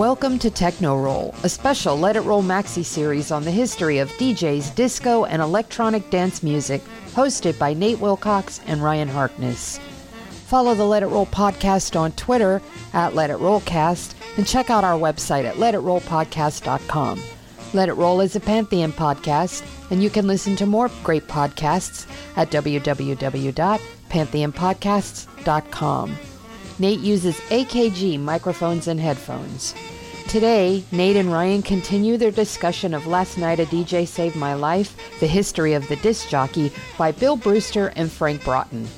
Welcome to Techno Roll, a special Let It Roll maxi series on the history of DJs, disco, and electronic dance music, hosted by Nate Wilcox and Ryan Harkness. Follow the Let It Roll podcast on Twitter at Let It Rollcast and check out our website at letitrollpodcast.com. Let It Roll is a Pantheon podcast, and you can listen to more great podcasts at www.pantheonpodcasts.com. Nate uses AKG microphones and headphones. Today, Nate and Ryan continue their discussion of Last Night a DJ Saved My Life, The History of the Disc Jockey by Bill Brewster and Frank Broughton.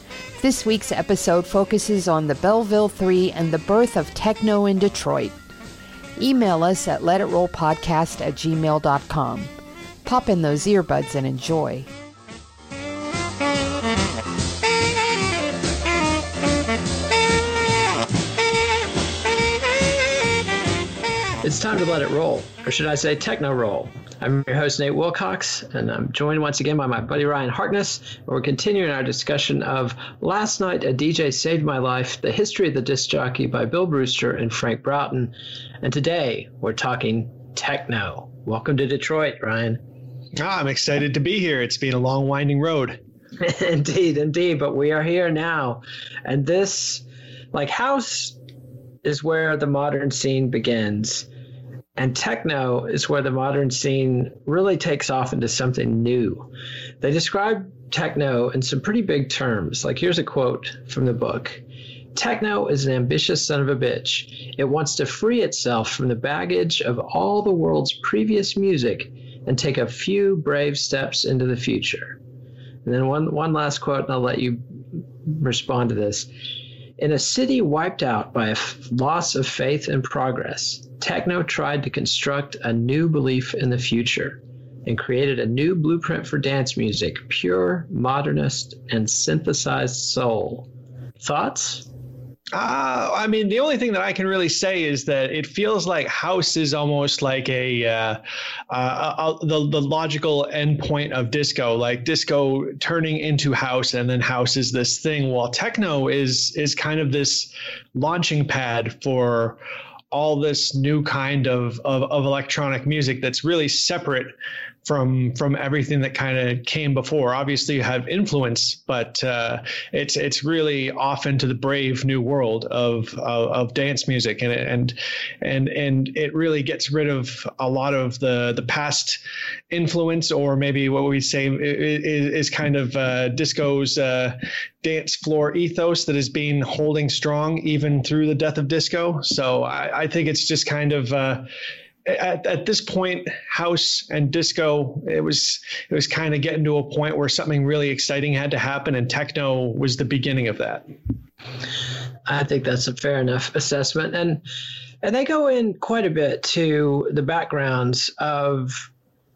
This week's episode focuses on the Belleville 3 and the birth of techno in Detroit. Email us at letitrollpodcast at gmail.com. Pop in those earbuds and enjoy. It's time to let it roll, or should I say, techno roll. I'm your host, Nate Wilcox, and I'm joined once again by my buddy Ryan Harkness. We're continuing our discussion of Last Night a DJ Saved My Life, The History of the Disc Jockey by Bill Brewster and Frank Broughton. And today we're talking techno. Welcome to Detroit, Ryan. Ah, I'm excited to be here. It's been a long, winding road. indeed, indeed, but we are here now. And this, like, house is where the modern scene begins and techno is where the modern scene really takes off into something new. They describe techno in some pretty big terms. Like here's a quote from the book Techno is an ambitious son of a bitch. It wants to free itself from the baggage of all the world's previous music and take a few brave steps into the future. And then one, one last quote, and I'll let you respond to this. In a city wiped out by a f- loss of faith and progress, techno tried to construct a new belief in the future and created a new blueprint for dance music, pure, modernist, and synthesized soul. Thoughts? Uh, I mean, the only thing that I can really say is that it feels like house is almost like a, uh, uh, a, the the logical endpoint of disco, like disco turning into house, and then house is this thing. While techno is is kind of this launching pad for all this new kind of, of, of electronic music that's really separate from from everything that kind of came before. Obviously, you have influence, but uh, it's it's really off into the brave new world of of, of dance music, and and and and it really gets rid of a lot of the the past influence, or maybe what we say is, is kind of uh, disco's uh, dance floor ethos that has been holding strong even through the death of disco. So I, I think it's just kind of uh, at, at this point, house and disco, it was it was kind of getting to a point where something really exciting had to happen, and techno was the beginning of that. I think that's a fair enough assessment, and and they go in quite a bit to the backgrounds of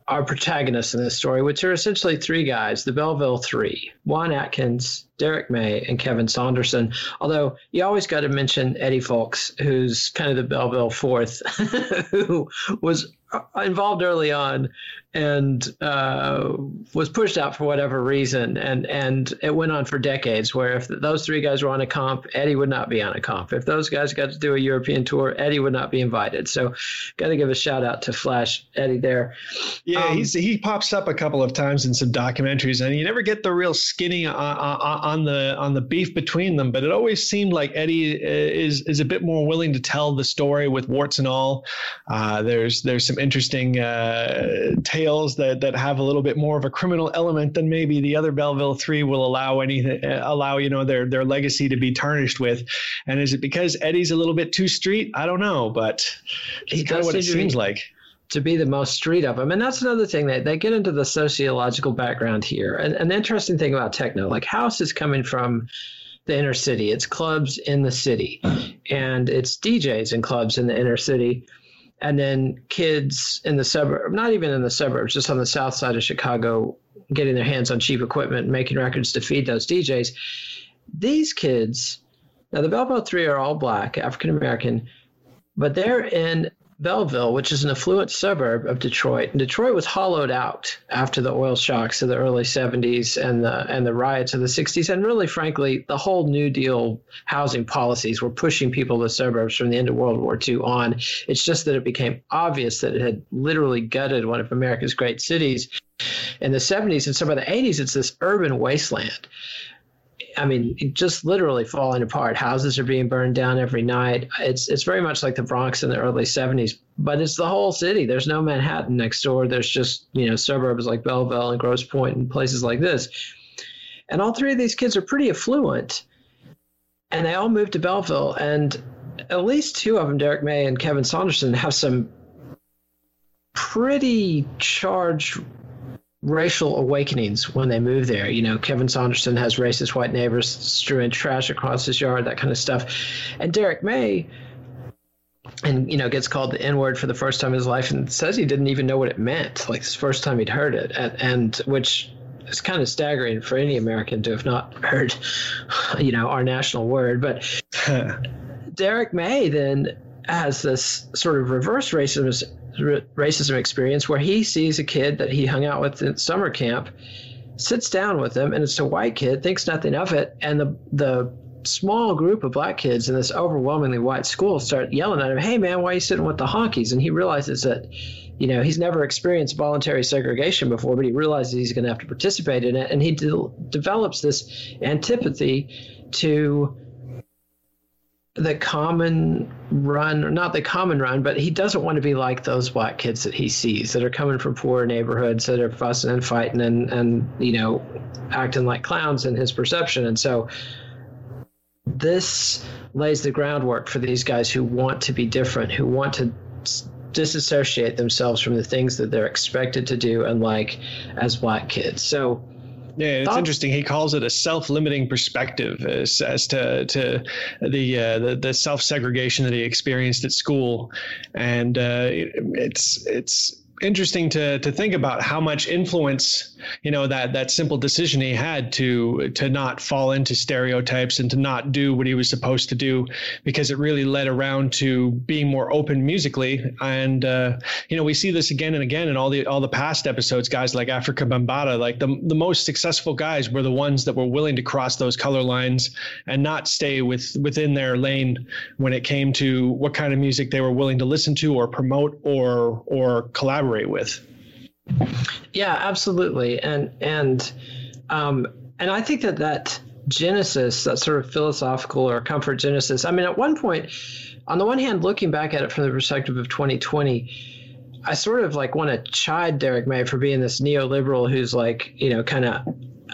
our protagonists in this story, which are essentially three guys, the Belleville Three: Juan Atkins, Derrick May and Kevin Saunderson. Although you always got to mention Eddie Fowlkes, who's kind of the Belleville fourth, who was uh, involved early on and uh, was pushed out for whatever reason. And and it went on for decades. Where if those three guys were on a comp, Eddie would not be on a comp. If those guys got to do a European tour, Eddie would not be invited. So, got to give a shout out to Flash Eddie there. Yeah, um, he's he pops up a couple of times in some documentaries, and you never get the real skinny on, on, on the on the beef between them. But it always seemed like Eddie uh, is is a bit more willing to tell the story with warts and all. Uh, there's there's some interesting uh, tales that that have a little bit more of a criminal element than maybe the other Belleville Three will allow anything uh, allow you know their their legacy to be tarnished with. And is it because Eddie's a little bit too street? I don't know, but kind of what it seems like. To be the most street of them, and that's another thing that they get into the sociological background here. And an interesting thing about techno, like house is coming from the inner city. It's clubs in the city, and it's DJs and clubs in the inner city and then kids in the suburb, not even in the suburbs, just on the south side of Chicago, getting their hands on cheap equipment, making records to feed those DJs. These kids, now the Belleville Three are all black, African American, but they're in Belleville, which is an affluent suburb of Detroit. And Detroit was hollowed out after the oil shocks of the early 70s and the and the riots of the 60s. And really, frankly, the whole New Deal housing policies were pushing people to the suburbs from the end of World War II on. It's just that it became obvious that it had literally gutted one of America's great cities in the 70s. And so by the 80s, it's this urban wasteland. I mean, just literally falling apart. Houses are being burned down every night. It's it's very much like the Bronx in the early '70s, but it's the whole city. There's no Manhattan next door. There's just you know suburbs like Belleville and Grosse Pointe and places like this. And all three of these kids are pretty affluent, and they all moved to Belleville. And at least two of them, Derrick May and Kevin Saunderson, have some pretty charged racial awakenings when they move there. You know, Kevin Saunderson has racist white neighbors strewing trash across his yard, that kind of stuff. And Derrick May, and you know, gets called the N word for the first time in his life, and says he didn't even know what it meant, like this first time he'd heard it, and, and which is kind of staggering for any American to have not heard, you know, our national word. But Derrick May then has this sort of reverse racism racism experience where he sees a kid that he hung out with in summer camp, sits down with him, and it's a white kid, thinks nothing of it, and the the small group of black kids in this overwhelmingly white school start yelling at him, "Hey man, why are you sitting with the honkies?" And he realizes that, you know, he's never experienced voluntary segregation before, but he realizes he's going to have to participate in it, and he de- develops this antipathy to the common run, or not the common run, but he doesn't want to be like those black kids that he sees that are coming from poor neighborhoods that are fussing and fighting and, and you know, acting like clowns in his perception. And so this lays the groundwork for these guys who want to be different, who want to disassociate themselves from the things that they're expected to do and like as black kids. So yeah, it's Thoughts? interesting. He calls it a self-limiting perspective as, as to to the uh, the, the self segregation that he experienced at school, and uh, it's it's interesting to to think about how much influence you know that that simple decision he had to to not fall into stereotypes and to not do what he was supposed to do because it really led around to being more open musically. And uh, you know we see this again and again in all the all the past episodes. Guys like Afrika Bambaataa like the the most successful guys were the ones that were willing to cross those color lines and not stay with within their lane when it came to what kind of music they were willing to listen to or promote or or collaborate with yeah, absolutely, and and um, and I think that that genesis, that sort of philosophical or comfort genesis. I mean, at one point, on the one hand, looking back at it from the perspective of 2020. I sort of like want to chide Derrick May for being this neoliberal who's like, you know, kind of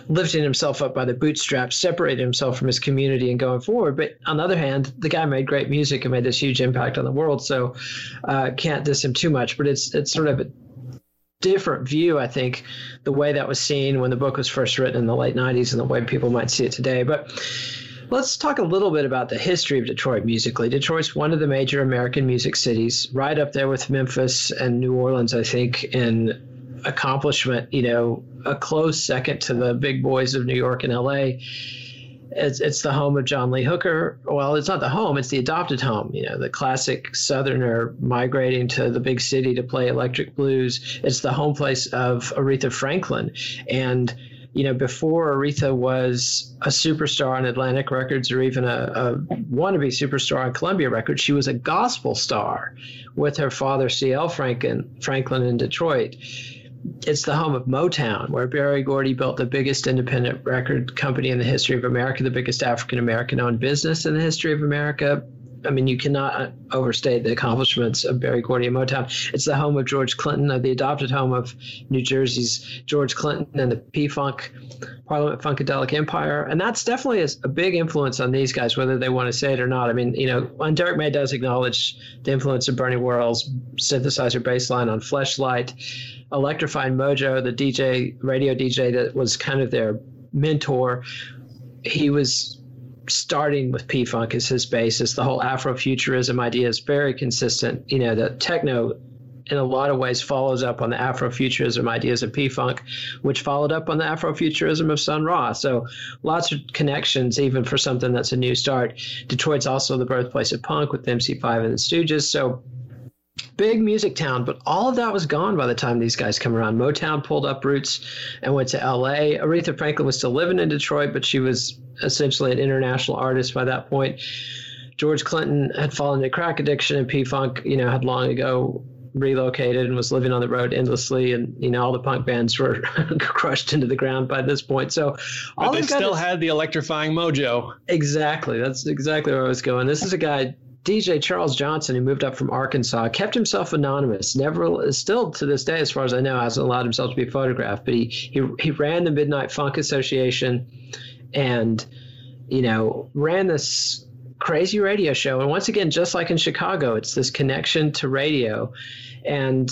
lifting himself up by the bootstraps, separating himself from his community and going forward. But on the other hand, the guy made great music and made this huge impact on the world. So uh, can't diss him too much. But it's it's sort of a different view, I think, the way that was seen when the book was first written in the late 90s and the way people might see it today. But let's talk a little bit about the history of Detroit musically. Detroit's one of the major American music cities, right up there with Memphis and New Orleans, I think, in accomplishment, you know, a close second to the big boys of New York and LA. It's, it's the home of John Lee Hooker. Well, it's not the home, it's the adopted home. You know, the classic Southerner migrating to the big city to play electric blues. It's the home place of Aretha Franklin. And you know, before Aretha was a superstar on Atlantic Records or even a, a wannabe superstar on Columbia Records, she was a gospel star with her father, C.L. Franklin, Franklin in Detroit. It's the home of Motown, where Berry Gordy built the biggest independent record company in the history of America, the biggest African American owned business in the history of America. I mean, you cannot overstate the accomplishments of Berry Gordy and Motown. It's the home of George Clinton, uh, the adopted home of New Jersey's George Clinton and the P Funk Parliament Funkadelic Empire. And that's definitely a, big influence on these guys, whether they want to say it or not. I mean, you know, when Derrick May does acknowledge the influence of Bernie Worrell's synthesizer bass line on Flash Light, Electrifying Mojo, the DJ, radio DJ that was kind of their mentor. He was starting with P Funk as his basis. The whole Afrofuturism idea is very consistent. You know, the techno in a lot of ways follows up on the Afrofuturism ideas of P Funk, which followed up on the Afrofuturism of Sun Ra. So lots of connections, even for something that's a new start. Detroit's also the birthplace of punk with MC5 and the Stooges. So big music town, but all of that was gone by the time these guys come around. Motown pulled up roots and went to LA. Aretha Franklin was still living in Detroit, but she was essentially an international artist by that point. George Clinton had fallen into crack addiction, and P Funk, you know, had long ago relocated and was living on the road endlessly and you know all the punk bands were crushed into the ground by this point so all but they still had the electrifying mojo exactly that's exactly where i was going this is a guy DJ Charles Johnson, who moved up from Arkansas, kept himself anonymous. Never, still to this day, as far as I know, hasn't allowed himself to be photographed. But he he he ran the Midnight Funk Association, and you know ran this crazy radio show. And once again, just like in Chicago, it's this connection to radio, and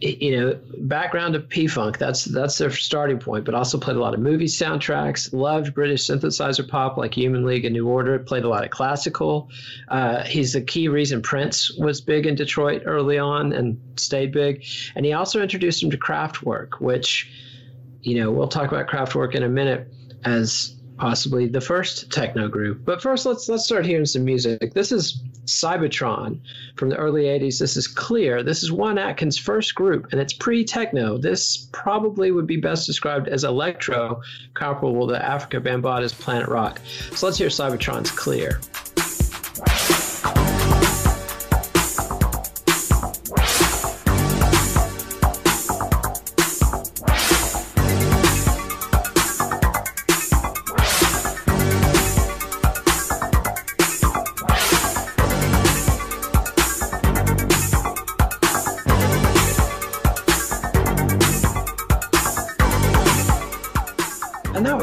you know, background of P Funk. That's that's their starting point. But also played a lot of movie soundtracks. Loved British synthesizer pop like Human League and New Order. Played a lot of classical. Uh, he's the key reason Prince was big in Detroit early on and stayed big. And he also introduced him to Kraftwerk, which, you know, we'll talk about Kraftwerk in a minute as possibly the first techno group. But first, let's let's start hearing some music. This is Cybotron from the early 80s. This is Clear. This is Juan Atkins' first group, and it's pre techno. This probably would be best described as electro, comparable to Afrika Bambaataa's Planet Rock. So let's hear Cybotron's Clear.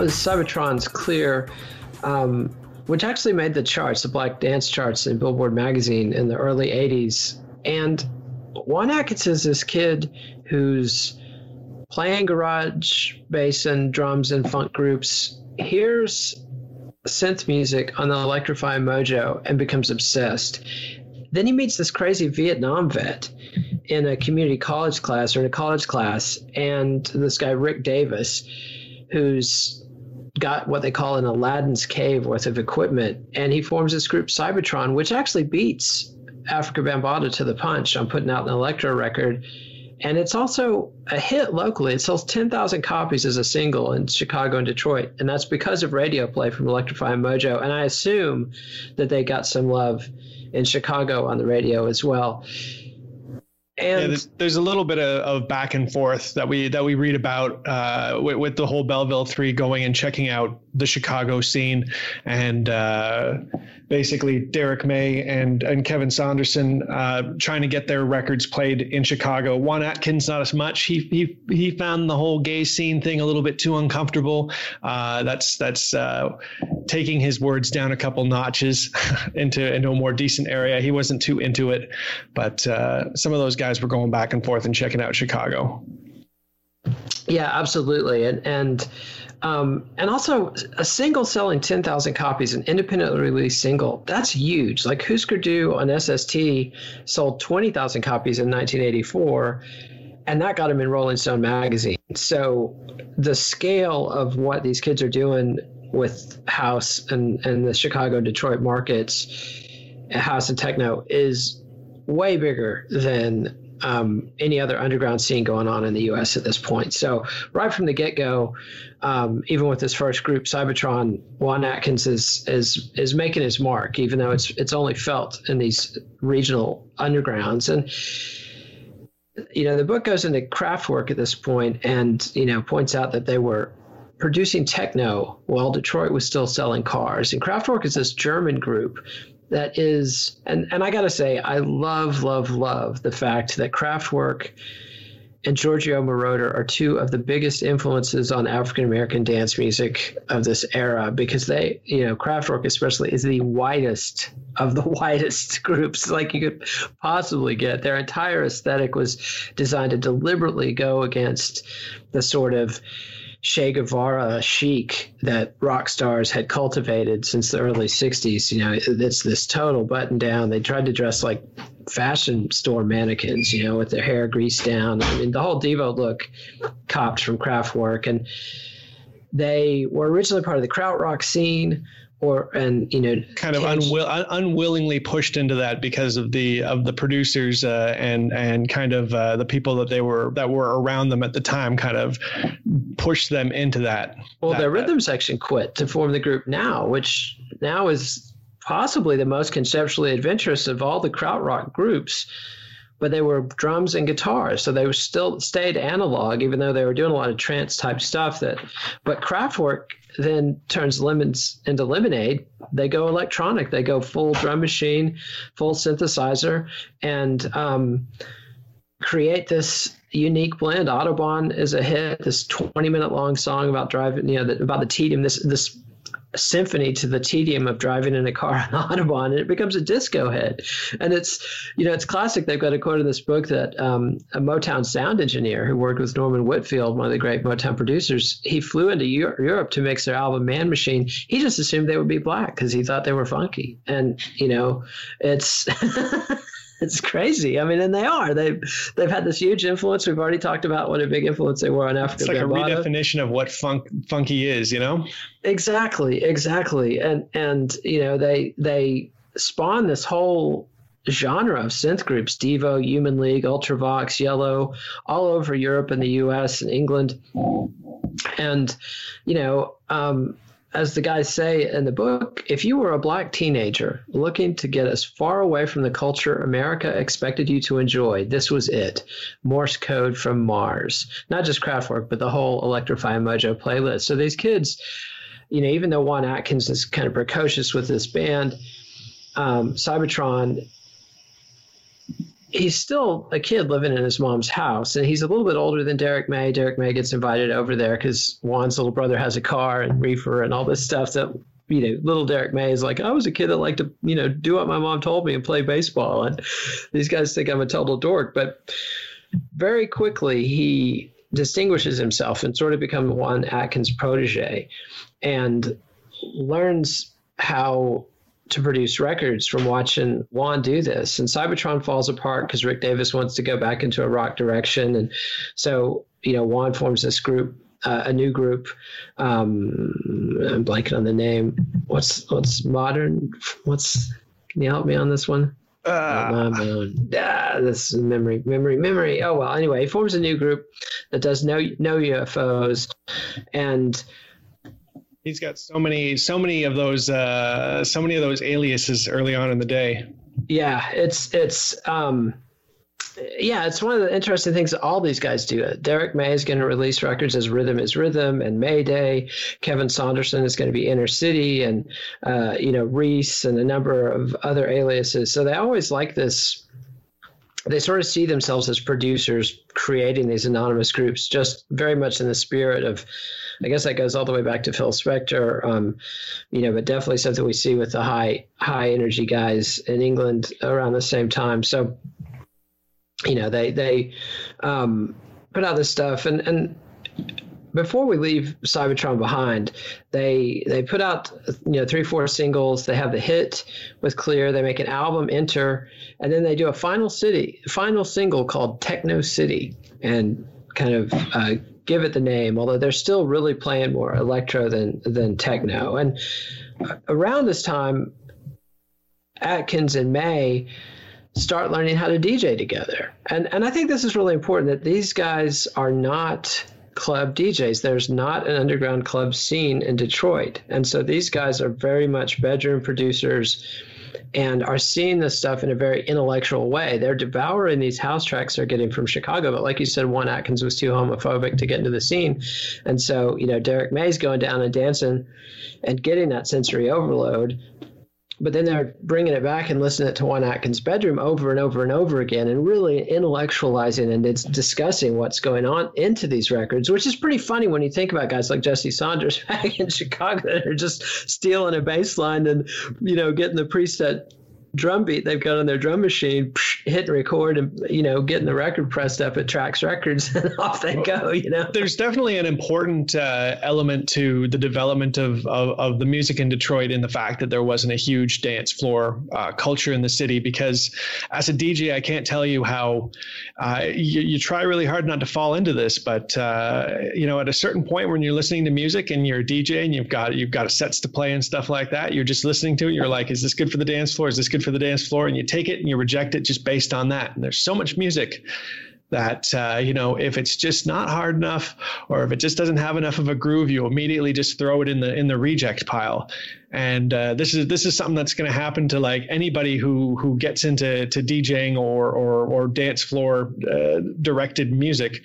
Cybotron's Clear, um, which actually made the charts, the black dance charts in Billboard magazine in the early 80s. And Juan Atkins is this kid who's playing garage bass and drums and funk groups, hears synth music on the Electrify Mojo and becomes obsessed. Then he meets this crazy Vietnam vet in a community college class or in a college class, and this guy, Rick Davis, who's got what they call an Aladdin's cave worth of equipment, and he forms this group Cybotron, which actually beats Afrika Bambaataa to the punch on putting out an electro record. And it's also a hit locally. It sells 10,000 copies as a single in Chicago and Detroit. And that's because of radio play from Electrifying Mojo. And I assume that they got some love in Chicago on the radio as well. And yeah, there's, there's, a little bit of, of, back and forth that we that we read about uh, with, with, the whole Belleville Three going and checking out the Chicago scene, and uh, basically Derrick May and and Kevin Saunderson uh, trying to get their records played in Chicago. Juan Atkins not as much. He he he found the whole gay scene thing a little bit too uncomfortable. Uh, that's that's uh, taking his words down a couple notches into into a more decent area. He wasn't too into it, but uh, some of those guys were going back and forth and checking out Chicago. Yeah, absolutely, and and um, and also, a single selling 10,000 copies, an independently released single, that's huge. Like Husker Du on SST sold 20,000 copies in 1984, and that got him in Rolling Stone magazine. So the scale of what these kids are doing with house and and the Chicago Detroit markets, house and techno is way bigger than um, any other underground scene going on in the U.S. at this point. So right from the get go, um, even with this first group, Cybotron, Juan Atkins is is is making his mark, even though it's it's only felt in these regional undergrounds and. You know, the book goes into Kraftwerk at this point and, you know, points out that they were producing techno while Detroit was still selling cars. And Kraftwerk is this German group that is and and I got to say I love love love the fact that Kraftwerk and Giorgio Moroder are two of the biggest influences on African American dance music of this era because they, you know, Kraftwerk especially is the widest of the widest groups like you could possibly get. Their entire aesthetic was designed to deliberately go against the sort of Che Guevara chic that rock stars had cultivated since the early 60s. You know, it's this total button down. They tried to dress like fashion store mannequins, you know, with their hair greased down. I mean, the whole Devo look copped from Kraftwerk. And they were originally part of the krautrock scene or and you know kind of unwill- un- unwillingly pushed into that because of the of the producers uh, and and kind of uh, the people that they were that were around them at the time kind of pushed them into that. Well, that, their rhythm section quit to form the group Neu, which Neu is possibly the most conceptually adventurous of all the krautrock groups. But they were drums and guitars, so they were still stayed analog, even though they were doing a lot of trance type stuff. That, but Kraftwerk then turns lemons into lemonade. They go electronic. They go full drum machine, full synthesizer, and um, create this unique blend. Autobahn is a hit. This 20 minute long song about driving, you know, the, about the tedium. This this symphony to the tedium of driving in a car on Autobahn, and it becomes a disco hit. And it's, you know, it's classic. They've got a quote in this book that um, a Motown sound engineer who worked with Norman Whitfield, one of the great Motown producers, he flew into Europe to mix their album Man Machine. He just assumed they would be black because he thought they were funky. And, you know, it's. it's crazy. I mean, and they are. They've they've had this huge influence. We've already talked about what a big influence they were on Africa. It's like Bambaataa. a redefinition of what funk funky is, you know. Exactly, exactly, and and you know they they spawn this whole genre of synth groups devo human league ultravox Yello all over europe and the us and england and you know um, as the guys say in the book, if you were a black teenager looking to get as far away from the culture America expected you to enjoy, this was it. Morse code from Mars. Not just Kraftwerk, but the whole Electrify Mojo playlist. So these kids, you know, even though Juan Atkins is kind of precocious with this band, um, Cybotron he's still a kid living in his mom's house, and he's a little bit older than Derrick May. Derrick May gets invited over there because Juan's little brother has a car and reefer and all this stuff that you know, little Derrick May is like, I was a kid that liked to, you know, do what my mom told me and play baseball. And these guys think I'm a total dork. But very quickly, he distinguishes himself and sort of becomes Juan Atkins' protege and learns how to produce records from watching Juan do this. And Cybotron falls apart because Rick Davis wants to go back into a rock direction. And so, you know, Juan forms this group, uh, a new group. Um, I'm blanking on the name. What's what's modern? What's can you help me on this one? Uh, ah, this is memory, memory, memory. Oh well. Anyway, he forms a new group that does no no UFOs, and He's got so many, so many of those, uh, so many of those aliases early on in the day. Yeah, it's it's um, yeah, it's one of the interesting things all these guys do. Derrick May is going to release records as Rhythm is Rhythm and Mayday. Kevin Saunderson is going to be Inner City and uh, you know Reese and a number of other aliases. So they always like this they sort of see themselves as producers creating these anonymous groups, just very much in the spirit of I guess that goes all the way back to Phil Spector, um, you know, but definitely something we see with the high high energy guys in England around the same time. So, you know, they they um, put out this stuff, and and before we leave Cybotron behind, they they put out you know three four singles. They have the hit with Clear. They make an album, Enter, and then they do a final city final single called Techno City, and kind of uh, give it the name, although they're still really playing more electro than than techno. And around this time, Atkins and May start learning how to DJ together. And and I think this is really important that these guys are not club DJs. There's not an underground club scene in Detroit. And so these guys are very much bedroom producers and are seeing this stuff in a very intellectual way. They're devouring these house tracks they're getting from Chicago. But like you said, Juan Atkins was too homophobic to get into the scene. And so, you know, Derrick May's going down and dancing and getting that sensory overload but then they're bringing it back and listening to Juan Atkins' bedroom over and over and over again and really intellectualizing and it's discussing what's going on into these records, which is pretty funny when you think about guys like Jesse Saunders back in Chicago that are just stealing a bass line and, you know, getting the preset drum beat they've got on their drum machine, hitting record and you know getting the record pressed up at Trax Records, and off they go. You know, there's definitely an important uh, element to the development of, of, of the music in Detroit in the fact that there wasn't a huge dance floor uh, culture in the city. Because as a DJ, I can't tell you how uh, you, you, try really hard not to fall into this, but uh, you know, at a certain point when you're listening to music and you're a DJ and you've got you've got sets to play and stuff like that, you're just listening to it. You're like, is this good for the dance floor? Is this good for the dance floor? And you take it and you reject it just based on that. And there's so much music that uh, you know if it's just not hard enough or if it just doesn't have enough of a groove you immediately just throw it in the in the reject pile and uh, this is this is something that's going to happen to like anybody who who gets into to DJing or or, or dance floor uh, directed music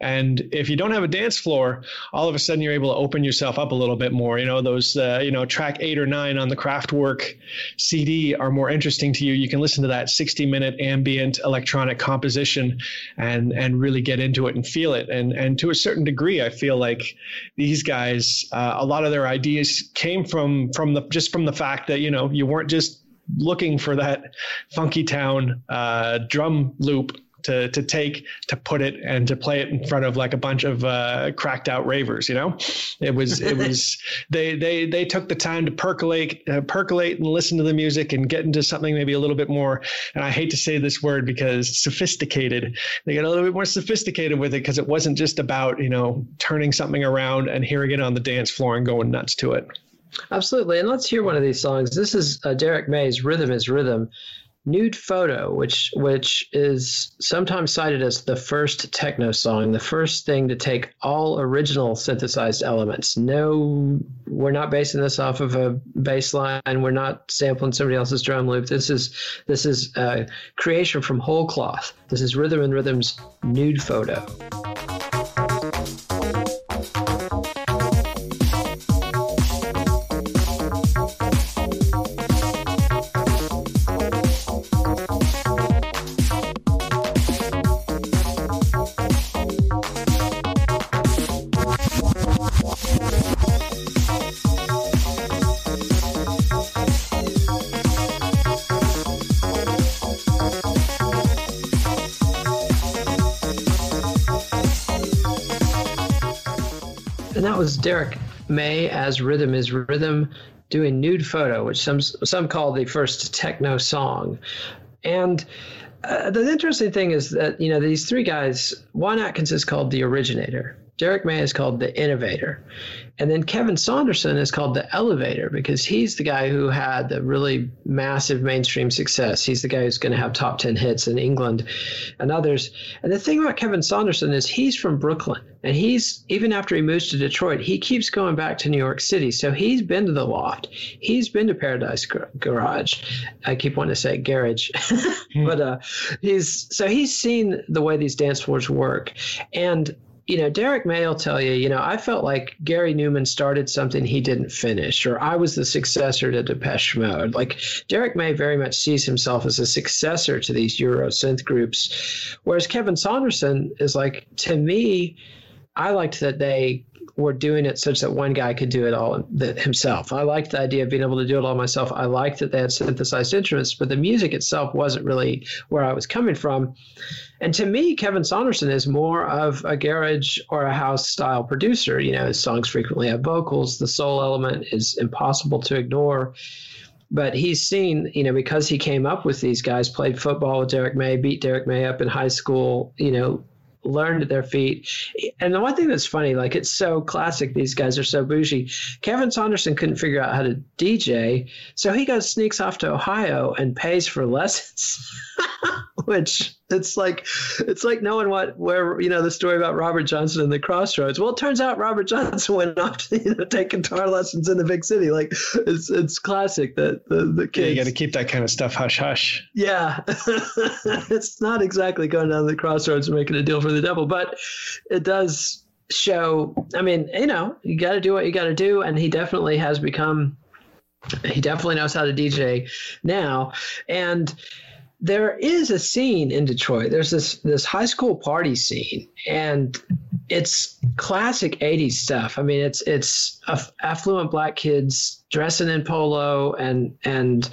and if you don't have a dance floor, all of a sudden you're able to open yourself up a little bit more. You know, those, uh, you know, track eight or nine on the Kraftwerk CD are more interesting to you. You can listen to that 60 minute ambient electronic composition and, and really get into it and feel it. And, and to a certain degree, I feel like these guys, uh, a lot of their ideas came from, from the, just from the fact that, you know, you weren't just looking for that funky town uh, drum loop to to take to put it and to play it in front of like a bunch of uh, cracked out ravers. You know, it was it was they they they took the time to percolate uh, percolate and listen to the music and get into something maybe a little bit more. And I hate to say this word because sophisticated. They get a little bit more sophisticated with it because it wasn't just about you know turning something around and hearing it on the dance floor and going nuts to it. Absolutely. And let's hear one of these songs. This is uh, Derrick May's Rhythm is Rhythm. Nude photo which which is sometimes cited as the first techno song the first thing to take all original synthesized elements. No we're not basing this off of a bass line. We're not sampling somebody else's drum loop. This is this is a creation from whole cloth. This is rhythm and rhythm's nude photo was Derrick May as Rhythm is Rhythm doing Nude Photo, which some some call the first techno song. And uh, the interesting thing is that you know these three guys, Juan Atkins is called the originator, Derrick May is called the innovator, and then Kevin Saunderson is called the elevator because he's the guy who had the really massive mainstream success. He's the guy who's going to have top 10 hits in England and others. And the thing about Kevin Saunderson is he's from Brooklyn. And he's, even after he moves to Detroit, he keeps going back to New York City. So he's been to the loft. He's been to Paradise Garage. I keep wanting to say garage. but uh, he's, so he's seen the way these dance floors work. And you know, Derrick May will tell you, you know, I felt like Gary Numan started something he didn't finish, or I was the successor to Depeche Mode. Like Derrick May very much sees himself as a successor to these Euro synth groups, whereas Kevin Saunderson is like, to me, I liked that they were doing it such that one guy could do it all himself. I liked the idea of being able to do it all myself. I liked that they had synthesized instruments, but the music itself wasn't really where I was coming from. And to me, Kevin Saunderson is more of a garage or a house style producer. You know, his songs frequently have vocals. The soul element is impossible to ignore. But he's seen, you know, because he came up with these guys, played football with Derrick May, beat Derrick May up in high school, you know, learned at their feet. And the one thing that's funny, like it's so classic, these guys are so bougie. Kevin Saunderson couldn't figure out how to DJ, so he goes sneaks off to Ohio and pays for lessons. Which it's like it's like knowing what where you know the story about Robert Johnson and the Crossroads. Well, it turns out Robert Johnson went off to you know, take guitar lessons in the big city. Like it's it's classic that the the kids. Yeah, you got to keep that kind of stuff hush hush. Yeah, it's not exactly going down the crossroads and making a deal for the devil, but it does show. I mean, you know, you got to do what you got to do, and he definitely has become. He definitely knows how to DJ now, and there is a scene in Detroit. There's this this high school party scene, and it's classic '80s stuff. I mean, it's it's affluent black kids dressing in polo and and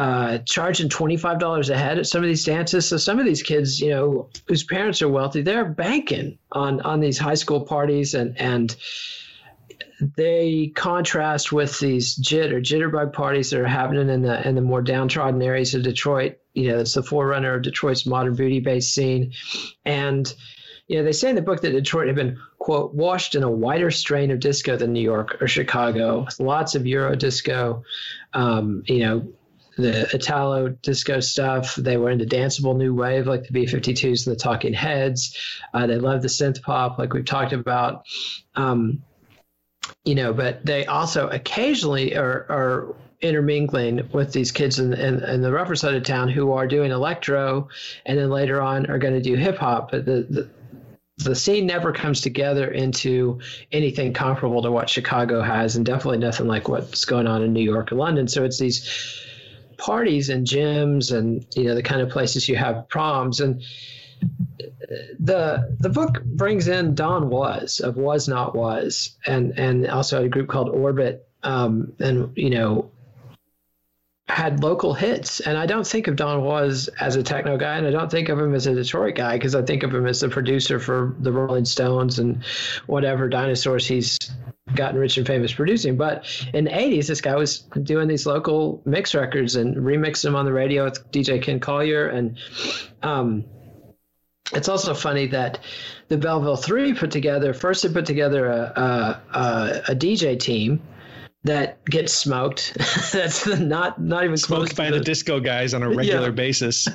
uh, charging twenty five dollars a head at some of these dances. So some of these kids, you know, whose parents are wealthy, they're banking on on these high school parties and and they contrast with these jit or jitterbug parties that are happening in the in the more downtrodden areas of Detroit. You know, it's the forerunner of Detroit's modern booty based scene, and you know they say in the book that Detroit had been quote washed in a wider strain of disco than New York or Chicago. Lots of Euro disco, um, you know, the Italo disco stuff. They were into danceable new wave like the B52s and the Talking Heads. Uh, they loved the synth pop like we've talked about. Um, you know, but they also occasionally are, are intermingling with these kids in, in, in, the rougher side of town who are doing electro and then later on are going to do hip hop. But the, the, the scene never comes together into anything comparable to what Chicago has, and definitely nothing like what's going on in New York and London. So it's these parties and gyms and you know the kind of places you have proms. And the the book brings in Don Was of Was Not Was, and and also a group called Orbit, um, and you know had local hits. And I don't think of Don Was as a techno guy, and I don't think of him as a Detroit guy because I think of him as the producer for the Rolling Stones and whatever dinosaurs he's gotten rich and famous producing. But in the 80s, this guy was doing these local mix records and remixing them on the radio with DJ Ken Collier and. Um, it's also funny that the Belleville Three put together first. They put together a a, a, a DJ team that gets smoked. That's not not even smoked by the, the, disco guys on a regular yeah. basis.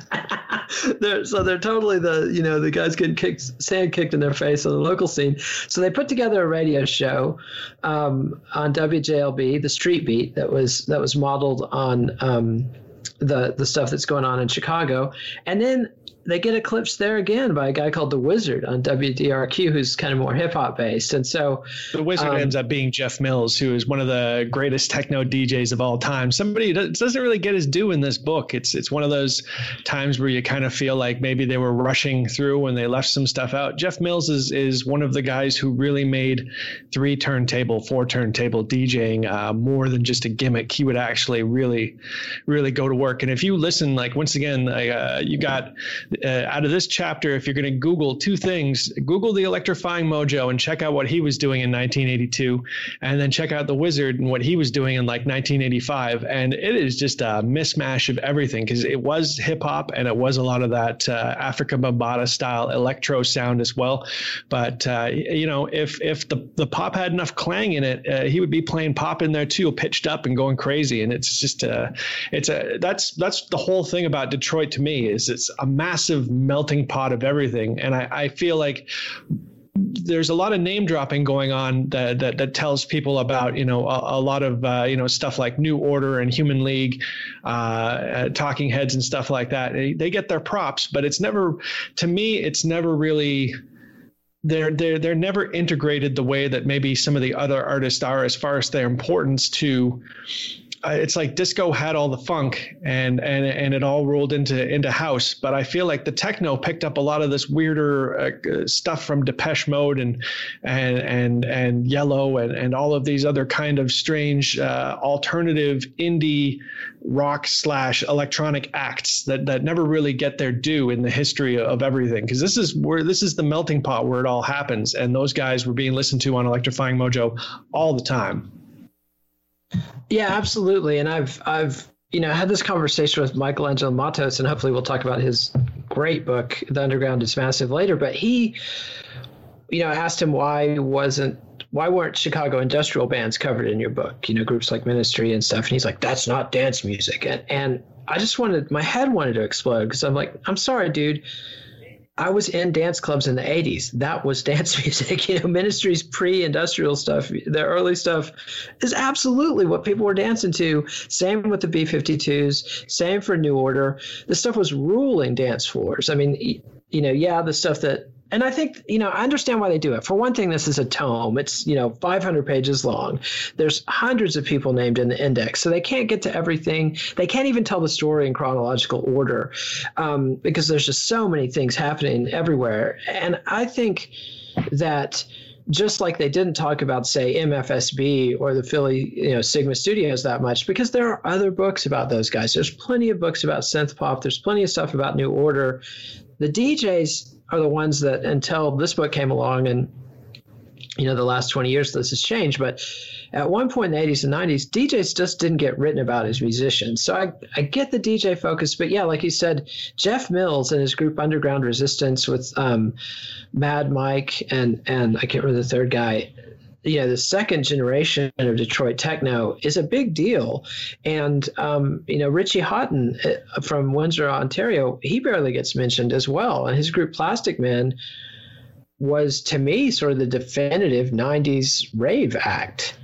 they're, so they're totally the you know the guys getting kicked sand kicked in their face on the local scene. So they put together a radio show um, on WJLB, the Street Beat, that was that was modeled on. Um, the the stuff that's going on in Chicago, and then they get eclipsed there again by a guy called the Wizard on WDRQ, who's kind of more hip hop based. And so the Wizard um, ends up being Jeff Mills, who is one of the greatest techno DJs of all time. Somebody doesn't really get his due in this book. It's it's one of those times where you kind of feel like maybe they were rushing through when they left some stuff out. Jeff Mills is is one of the guys who really made three turntable, four turntable DJing uh, more than just a gimmick. He would actually really, really go to work. And if you listen, like once again, uh, you got uh, out of this chapter, if you're going to Google two things, Google the electrifying mojo and check out what he was doing in 1982, and then check out the wizard and what he was doing in like 1985. And it is just a mismatch of everything because it was hip hop and it was a lot of that uh, Afrika Bambaataa style electro sound as well. But uh, you know, if if the the pop had enough clang in it, uh, he would be playing pop in there too, pitched up and going crazy. And it's just a, it's a that's that's the whole thing about Detroit to me is it's a massive massive melting pot of everything. And I, I feel like there's a lot of name dropping going on that that, that tells people about you know a, a lot of uh, you know stuff like New Order and Human League, uh, uh, Talking Heads and stuff like that. They, they get their props, but it's never to me it's never really they're they're they're never integrated the way that maybe some of the other artists are as far as their importance to it's like disco had all the funk and and and it all rolled into into house but i feel like the techno picked up a lot of this weirder uh, stuff from depeche mode and and and and Yello and and all of these other kind of strange uh, alternative indie rock slash electronic acts that that never really get their due in the history of everything. Because this is where this is the melting pot where it all happens and those guys were being listened to on electrifying mojo all the time yeah, absolutely. And I've I've you know had this conversation with Michelangelo Matos, and hopefully we'll talk about his great book. The Underground is Massive later, but he, you know, asked him why wasn't why weren't Chicago industrial bands covered in your book? You know, groups like Ministry and stuff. And he's like, that's not dance music. And and I just wanted my head wanted to explode because I'm like, I'm sorry, dude. I was in dance clubs in the 80s. That was dance music. You know, Ministry's pre industrial stuff, the early stuff is absolutely what people were dancing to. Same with the B 52s, same for New Order. This stuff was ruling dance floors. I mean, you know, yeah, the stuff that and I think, you know, I understand why they do it. For one thing, this is a tome. It's, you know, 500 pages long. There's hundreds of people named in the index. So they can't get to everything. They can't even tell the story in chronological order um, because there's just so many things happening everywhere. And I think that just like they didn't talk about say MFSB or the Philly you know Sigma Studios that much because there are other books about those guys. There's plenty of books about synth pop. There's plenty of stuff about New Order. The DJs are the ones that until this book came along and you know the last 20 years this has changed. But at one point in the 80s and 90s djs just didn't get written about as musicians. So i, I get the dj focus. But yeah like you said jeff mills and his group underground resistance with um, mad mike and and i can't remember the third guy yeah, the second generation of Detroit techno is a big deal. And, um, you know, Richie Hawtin uh, from Windsor, Ontario, he barely gets mentioned as well. And his group Plastikman was, to me, sort of the definitive 90s rave act.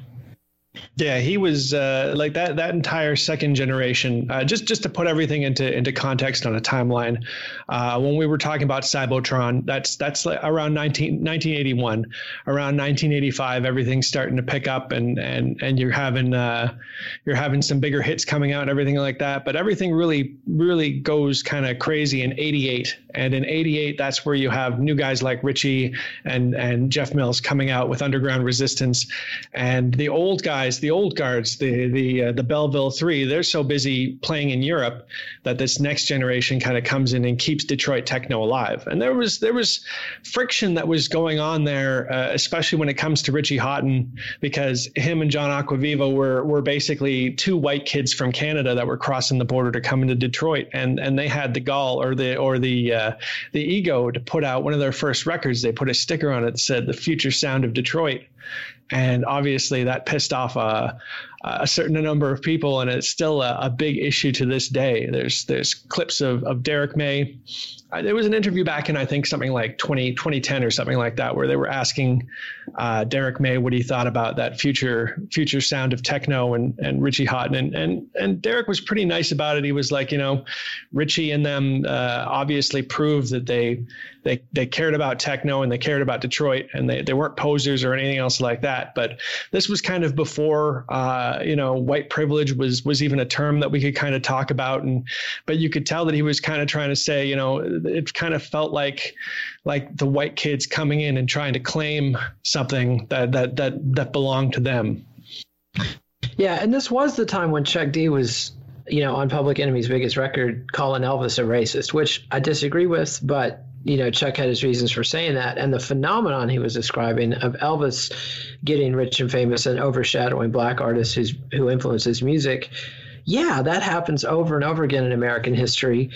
Yeah, he was uh, like that. That entire second generation. Uh, just just to put everything into into context on a timeline, uh, when we were talking about Cybotron, that's that's like around 19, 1981. Around 1985, everything's starting to pick up, and and and you're having uh, you're having some bigger hits coming out and everything like that. But everything really really goes kind of crazy in 88, and in 88, that's where you have new guys like Richie and and Jeff Mills coming out with Underground Resistance, and the old guys the old guards, the the uh, the Belleville Three, they're so busy playing in Europe that this next generation kind of comes in and keeps Detroit techno alive. And there was there was friction that was going on there, uh, especially when it comes to Richie Hawtin, because him and John Acquaviva were were basically two white kids from Canada that were crossing the border to come into Detroit, and and they had the gall or the or the uh, the ego to put out one of their first records. They put a sticker on it that said "The Future Sound of Detroit." and obviously that pissed off a, a certain number of people, and it's still a, a, big issue to this day. There's there's clips of, of Derrick May. Uh, there was an interview back in I think something like 20, 2010 or something like that, where they were asking uh, Derrick May what he thought about that future future sound of techno and and Richie Hawtin, and and and Derrick was pretty nice about it. He was like, you know, Richie and them uh, obviously proved that they they they cared about techno and they cared about Detroit, and they they weren't posers or anything else like that. But this was kind of before. Uh, uh, you know, white privilege was was even a term that we could kind of talk about, and but you could tell that he was kind of trying to say, you know, it kind of felt like like the white kids coming in and trying to claim something that that that that belonged to them. Yeah, and this was the time when Chuck D was you know, on Public Enemy's biggest record, calling Elvis a racist, which I disagree with, but you know, Chuck had his reasons for saying that. And the phenomenon he was describing of Elvis getting rich and famous and overshadowing black artists who's, who influence his music, yeah, that happens over and over again in American history.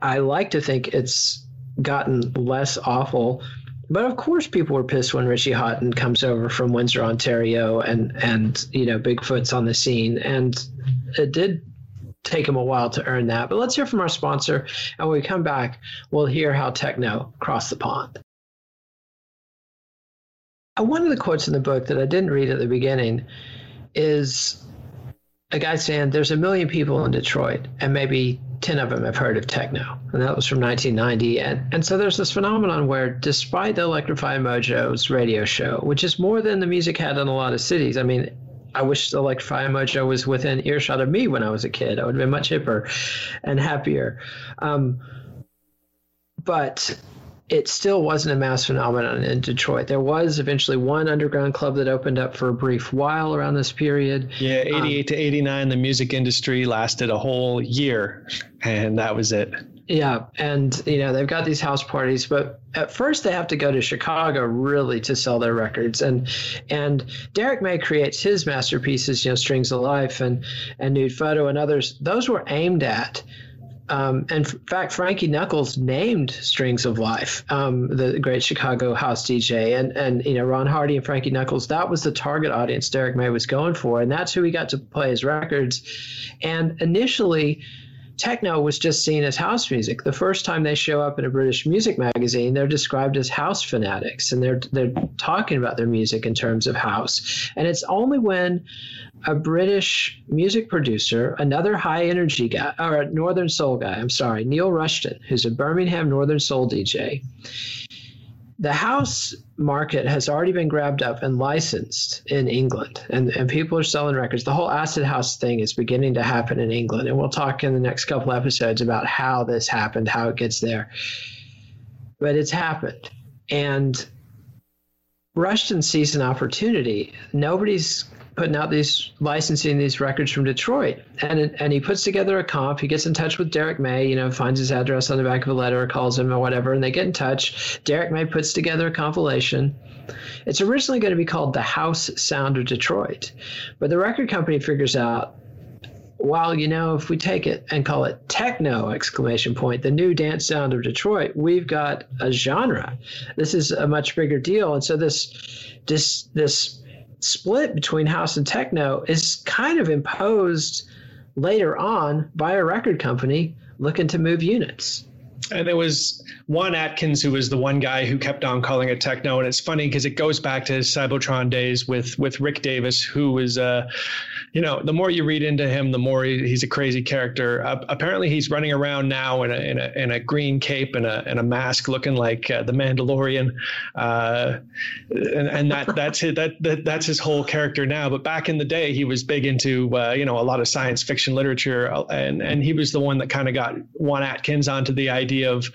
I like to think it's gotten less awful. But of course, people were pissed when Richie Hawtin comes over from Windsor, Ontario, and and you know Bigfoot's on the scene, and it did take them a while to earn that. But let's hear from our sponsor. And when we come back, we'll hear how techno crossed the pond. Uh, one of the quotes in the book that I didn't read at the beginning is a guy saying there's a million people in Detroit and maybe 10 of them have heard of techno. And that was from 1990. And, and so there's this phenomenon where, despite the Electrifying Mojo's radio show, which is more than the music had in a lot of cities, I mean, I wish the Electrifying Mojo was within earshot of me when I was a kid. I would have been much hipper and happier. Um, but it still wasn't a mass phenomenon in Detroit. There was eventually one underground club that opened up for a brief while around this period. Yeah, 88 um, to 89, the Music Institute lasted a whole year, and that was it. Yeah, and you know they've got these house parties, but at first they have to go to Chicago really to sell their records. And and Derrick May creates his masterpieces, you know, Strings of Life and and Nude Photo and others. Those were aimed at Um, in fact, Frankie Knuckles named Strings of Life, um, the great Chicago house DJ, and and you know Ron Hardy and Frankie Knuckles. That was the target audience Derrick May was going for, and that's who he got to play his records. And initially, techno was just seen as house music. The first time they show up in a British music magazine, they're described as house fanatics, and they're they're talking about their music in terms of house. And it's only when a British music producer, another high energy guy, or a Northern Soul guy, I'm sorry, Neil Rushton, who's a Birmingham Northern Soul DJ. The house market has already been grabbed up and licensed in England, and, and people are selling records. The whole acid house thing is beginning to happen in England, and we'll talk in the next couple episodes about how this happened, how it gets there. But it's happened. And Rushton sees an opportunity. Nobody's putting out these licensing these records from Detroit, and and he puts together a comp. He gets in touch with Derrick May, you know, finds his address on the back of a letter, calls him or whatever, and they get in touch. Derrick May puts together a compilation. It's originally going to be called The House Sound of Detroit, but the record company figures out well, you know, if we take it and call it techno exclamation point, the new dance sound of Detroit, we've got a genre. This is a much bigger deal. And so this this this split between house and techno is kind of imposed later on by a record company looking to move units. And it was Juan Atkins who was the one guy who kept on calling it techno. And it's funny because it goes back to his Cybotron days with with Rick Davis, who was uh, you know, the more you read into him, the more he, he's a crazy character. Uh, apparently, he's running around now in a, in a, in a green cape and a, and a mask, looking like uh, the Mandalorian, uh, and, and that that's his, that, that that's his whole character now. But back in the day, he was big into uh, you know a lot of science fiction literature, and and he was the one that kind of got Juan Atkins onto the idea of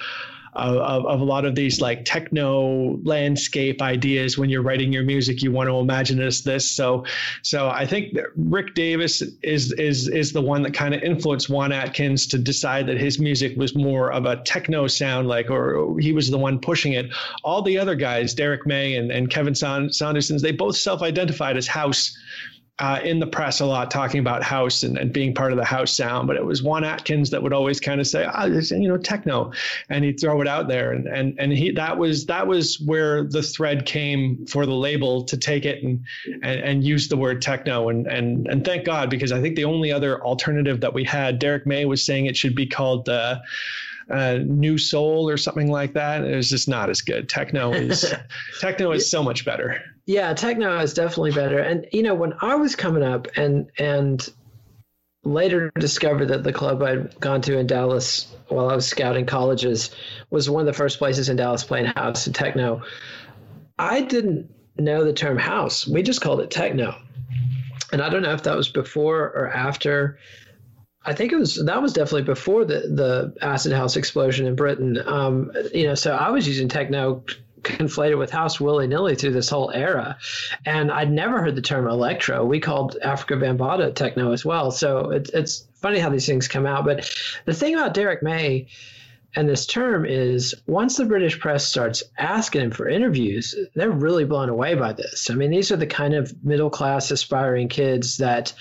of, of, a lot of these like techno landscape ideas. When you're writing your music you want to imagine as this. So so i think that rick davis is is is the one that kind of influenced juan atkins to decide that his music was more of a techno sound like or he was the one pushing it. All the other guys derrick may and, and kevin saundersons they both self-identified as house uh, in the press a lot talking about house and, and being part of the house sound, but it was Juan Atkins that would always kind of say, "Ah, this, you know, techno," and he'd throw it out there, and and and he that was that was where the thread came for the label to take it and and, and use the word techno, and and and thank God because I think the only other alternative that we had, Derrick May was saying it should be called. Uh, uh, new soul or something like that. It was just not as good. Techno is techno is so much better. Yeah, techno is definitely better. And you know, when I was coming up and and later discovered that the club I'd gone to in Dallas while I was scouting colleges was one of the first places in Dallas playing house and techno. I didn't know the term house. We just called it techno. And I don't know if that was before or after I think it was that was definitely before the the acid house explosion in Britain. Um, you know, so I was using techno conflated with house willy nilly through this whole era, and I'd never heard the term electro. We called Afrika Bambaataa techno as well. So it, it's funny how these things come out. But the thing about Derrick May and this term is once the British press starts asking him for interviews, they're really blown away by this. I mean, these are the kind of middle class aspiring kids that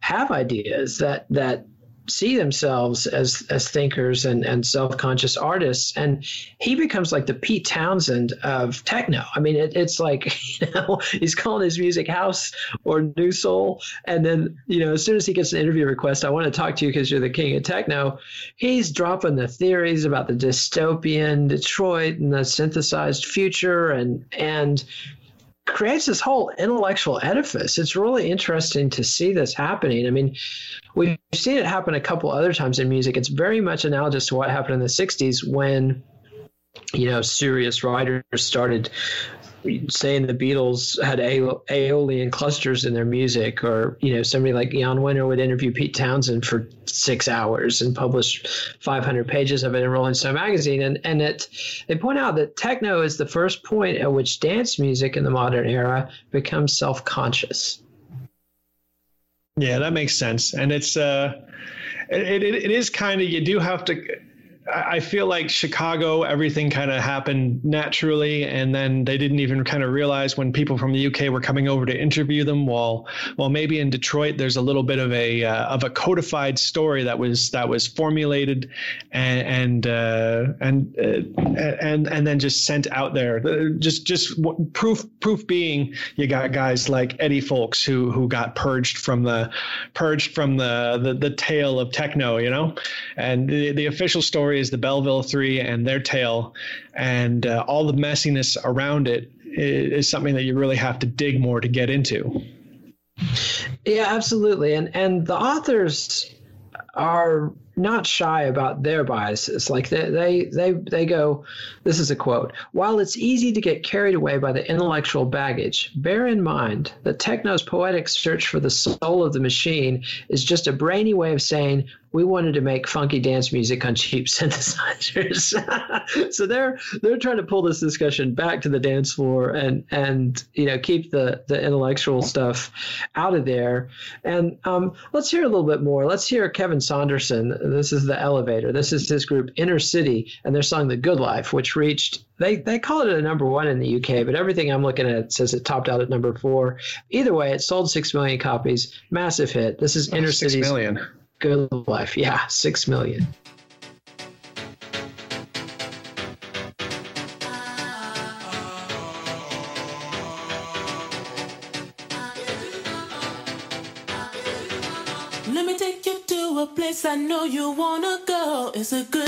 have ideas that that see themselves as as thinkers and and self-conscious artists and he becomes like the pete Townshend of techno i mean it, it's like you know he's calling his music house or new soul and then you know as soon as he gets an interview request i want to talk to you because you're the king of techno he's dropping the theories about the dystopian detroit and the synthesized future and and creates this whole intellectual edifice. It's really interesting to see this happening. I mean, we've seen it happen a couple other times in music. It's very much analogous to what happened in the 60s when you know serious writers started saying the Beatles had Aeolian clusters in their music, or you know somebody like Jan Wenner would interview Pete Townshend for six hours and publish 500 pages of it in Rolling Stone magazine, and and it they point out that techno is the first point at which dance music in the modern era becomes self-conscious. Yeah, that makes sense, and it's uh, it, it, it is kind of you do have to I feel like Chicago, everything kind of happened naturally, and then they didn't even kind of realize when people from the UK were coming over to interview them. While, while maybe in Detroit, there's a little bit of a uh, of a codified story that was that was formulated, and and uh, and, uh, and and then just sent out there. Just just proof proof being, you got guys like Eddie Fowlkes who who got purged from the purged from the the, the tale of techno, you know, and the the official story is the Belleville Three and their tale, and uh, all the messiness around it is, is something that you really have to dig more to get into. Yeah, absolutely, and and the authors are not shy about their biases. Like they, they, they, they go, this is a quote While it's easy to get carried away by the intellectual baggage, bear in mind that techno's poetic search for the soul of the machine is just a brainy way of saying we wanted to make funky dance music on cheap synthesizers. so they're they're trying to pull this discussion back to the dance floor and and you know keep the the intellectual stuff out of there. And um, let's hear a little bit more. Let's hear Kevin Saunderson. This is the Elevator. This is his group Inner City and their song The Good Life, which reached they they call it a number one in the UK, but everything I'm looking at says it topped out at number four. Either way, it sold six million copies, massive hit. This is Inner City. Six million. Good Life. Yeah, six million. Let me take you to a place I know you wanna go. It's a good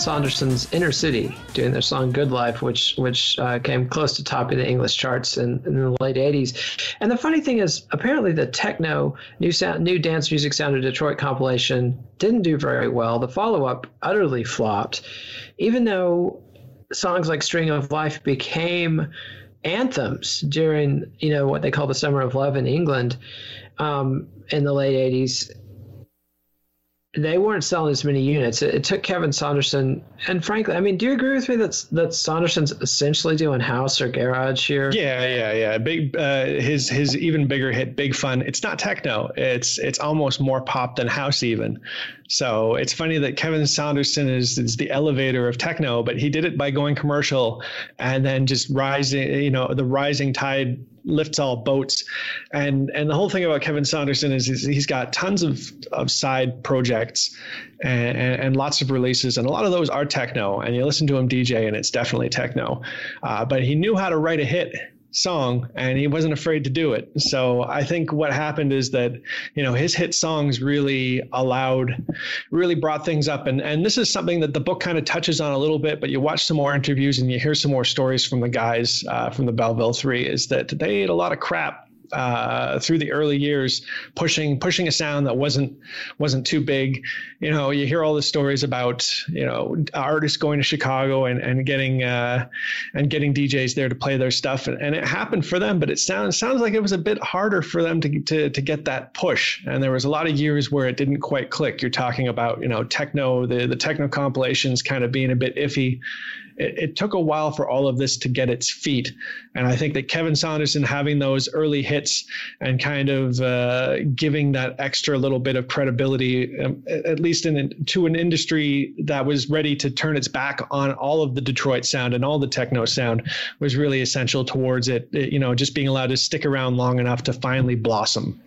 Saunderson's Inner City doing their song "Good Life," which which uh, came close to topping the English charts in, in, the late '80s. And the funny thing is, apparently, the techno new sound, new dance music sound of Detroit compilation didn't do very well. The follow up utterly flopped, even though songs like "String of Life" became anthems during you know what they call the Summer of Love in England um, in the late '80s they weren't selling as many units. It, it, took Kevin Saunderson, and frankly, I mean, do you agree with me that that Saunderson's essentially doing house or garage here? Yeah, yeah, yeah. Big, uh, his his even bigger hit, Big Fun. It's not techno. It's it's almost more pop than house even. So it's funny that Kevin Saunderson is, is the elevator of techno, but he did it by going commercial and then just rising, you know, the rising tide lifts all boats. And and the whole thing about Kevin Saunderson is he's, got tons of, of side projects and, and, and, lots of releases, and a lot of those are techno. And you listen to him DJ, and it's definitely techno. Uh, but he knew how to write a hit song and he wasn't afraid to do it. So I think what happened is that, you know, his hit songs really allowed, really brought things up. And, and this is something that the book kind of touches on a little bit, but you watch some more interviews and you hear some more stories from the guys uh, from the Belleville Three is that they ate a lot of crap uh, through the early years, pushing pushing a sound that wasn't wasn't too big. You know, you hear all the stories about you know artists going to Chicago and and getting uh, and getting DJs there to play their stuff, and, and it happened for them. But it sounds sounds like it was a bit harder for them to to to get that push, and there was a lot of years where it didn't quite click. You're talking about you know techno, the the techno compilations kind of being a bit iffy it, it, took a while for all of this to get its feet. And I think that Kevin Saunderson having those early hits and kind of uh, giving that extra little bit of credibility, um, at least in to an industry that was ready to turn its back on all of the Detroit sound and all the techno sound, was really essential towards it. it you know, just being allowed to stick around long enough to finally blossom.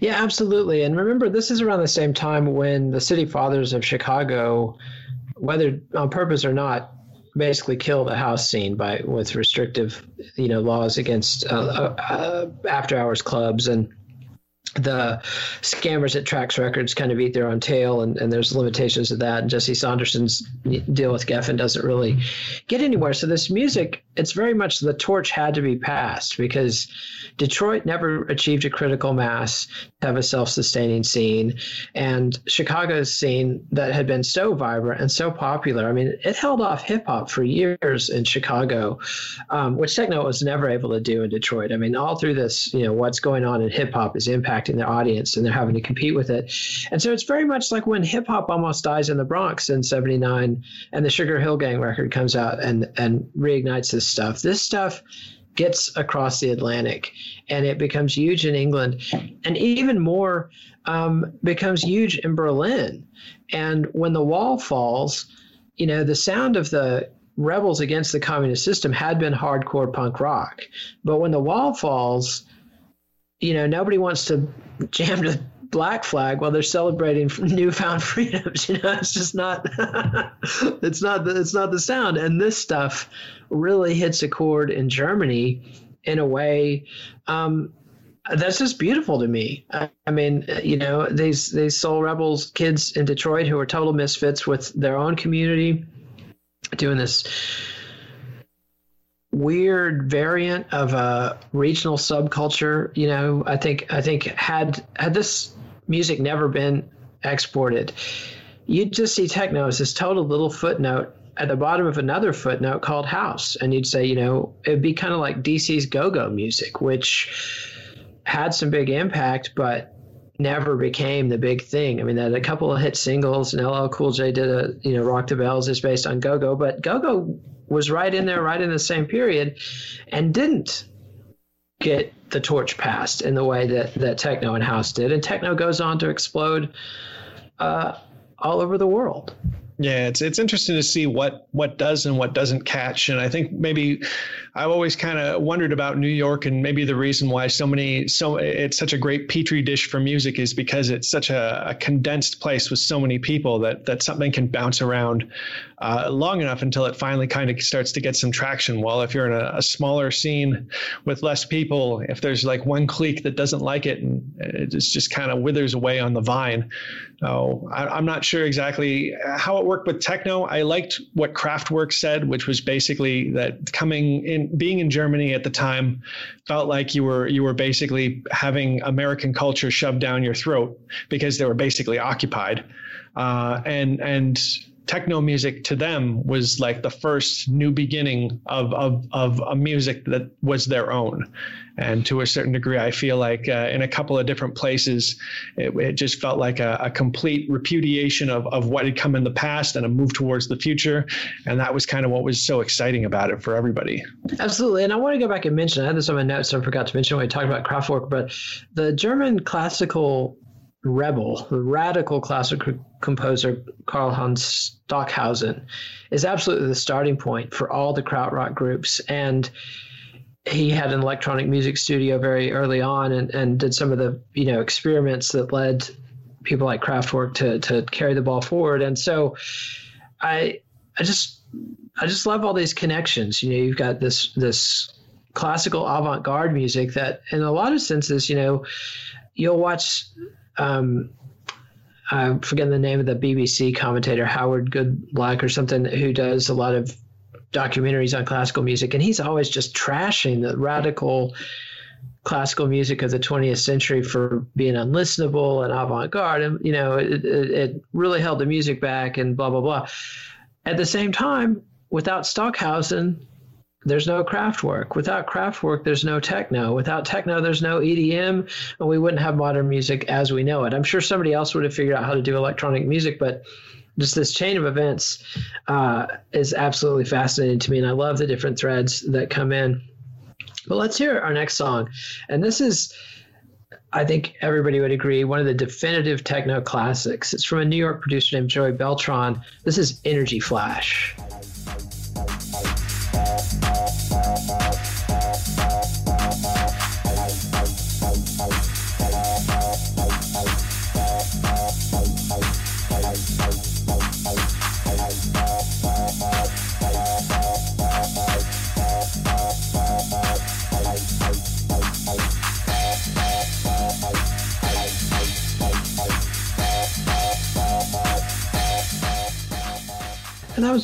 Yeah, absolutely. And remember, this is around the same time when the city fathers of Chicago whether on purpose or not, basically kill the house scene by with restrictive, you know, laws against uh, uh, uh after hours clubs and the scammers at Trax Records kind of eat their own tail, and, and there's limitations to that. And Jesse Saunderson's deal with Geffen doesn't really get anywhere. So this music, it's very much the torch had to be passed because Detroit never achieved a critical mass to have a self-sustaining scene, and Chicago's scene that had been so vibrant and so popular. I mean, it held off hip hop for years in Chicago, um, which techno was never able to do in Detroit. I mean, all through this, you know, what's going on in hip hop is impacting impacting their audience and they're having to compete with it. And so it's very much like when hip hop almost dies in the Bronx in 79 and the Sugar Hill Gang record comes out and, and reignites this stuff. This stuff gets across the Atlantic and it becomes huge in England and even more um, becomes huge in Berlin. And when the wall falls, you know, the sound of the rebels against the communist system had been hardcore punk rock. But when the wall falls, you know, nobody wants to jam to the black flag while they're celebrating newfound freedoms. You know, it's just not, it's not, the, it's not the sound. And this stuff really hits a chord in Germany in a way um, that's just beautiful to me. I, I, mean, you know, these these soul rebels kids in Detroit who are total misfits with their own community, doing this weird variant of a regional subculture. You know, I think I think had had this music never been exported, you'd just see techno as this total little footnote at the bottom of another footnote called house, and you'd say, you know, it'd be kind of like DC's go-go music, which had some big impact, but never became the big thing. I mean, had a couple of hit singles, and LL Cool J did a, you know, Rock the Bells is based on Go Go, but Go Go was right in there, right in the same period, and didn't get the torch passed in the way that, that techno and house did. And techno goes on to explode uh, all over the world. Yeah, it's it's interesting to see what what does and what doesn't catch, and I think maybe I've always kind of wondered about New York, and maybe the reason why so many so it's such a great petri dish for music is because it's such a, a condensed place with so many people that that something can bounce around uh, long enough until it finally kind of starts to get some traction. Well, if you're in a, a, smaller scene with less people, if there's like one clique that doesn't like it and it just kind of withers away on the vine. Oh, I, am not sure exactly how it worked with techno. I liked what Kraftwerk said, which was basically that coming in being in Germany at the time felt like you were you were basically having American culture shoved down your throat because they were basically occupied, uh, and and techno music to them was like the first new beginning of, of, of a music that was their own. And to a certain degree, I feel like uh, in a couple of different places, it, it just felt like a, a, complete repudiation of, of what had come in the past and a move towards the future. And that was kind of what was so exciting about it for everybody. Absolutely. And I want to go back and mention, I had this on my notes, I forgot to mention when we talked about Kraftwerk, but the German classical rebel, the radical classical composer Karlheinz Stockhausen, is absolutely the starting point for all the krautrock groups. And he had an electronic music studio very early on and, and did some of the you know experiments that led people like Kraftwerk to to carry the ball forward. And so I I just I just love all these connections. You know, you've got this this classical avant-garde music that in a lot of senses, you know, you'll watch um, I forget the name of the BBC commentator, Howard Goodluck or something, who does a lot of documentaries on classical music, and he's always just trashing the radical classical music of the 20th century for being unlistenable and avant-garde, and you know, it, it, it really held the music back and blah blah blah. At the same time, without Stockhausen, there's no Kraftwerk. Without Kraftwerk, there's no techno. Without techno, there's no EDM, and we wouldn't have modern music as we know it. I'm sure somebody else would have figured out how to do electronic music, but just this chain of events uh, is absolutely fascinating to me, and I love the different threads that come in. But let's hear our next song, and this is. I think everybody would agree, one of the definitive techno classics. It's from a New York producer named Joey Beltram. This is Energy Flash.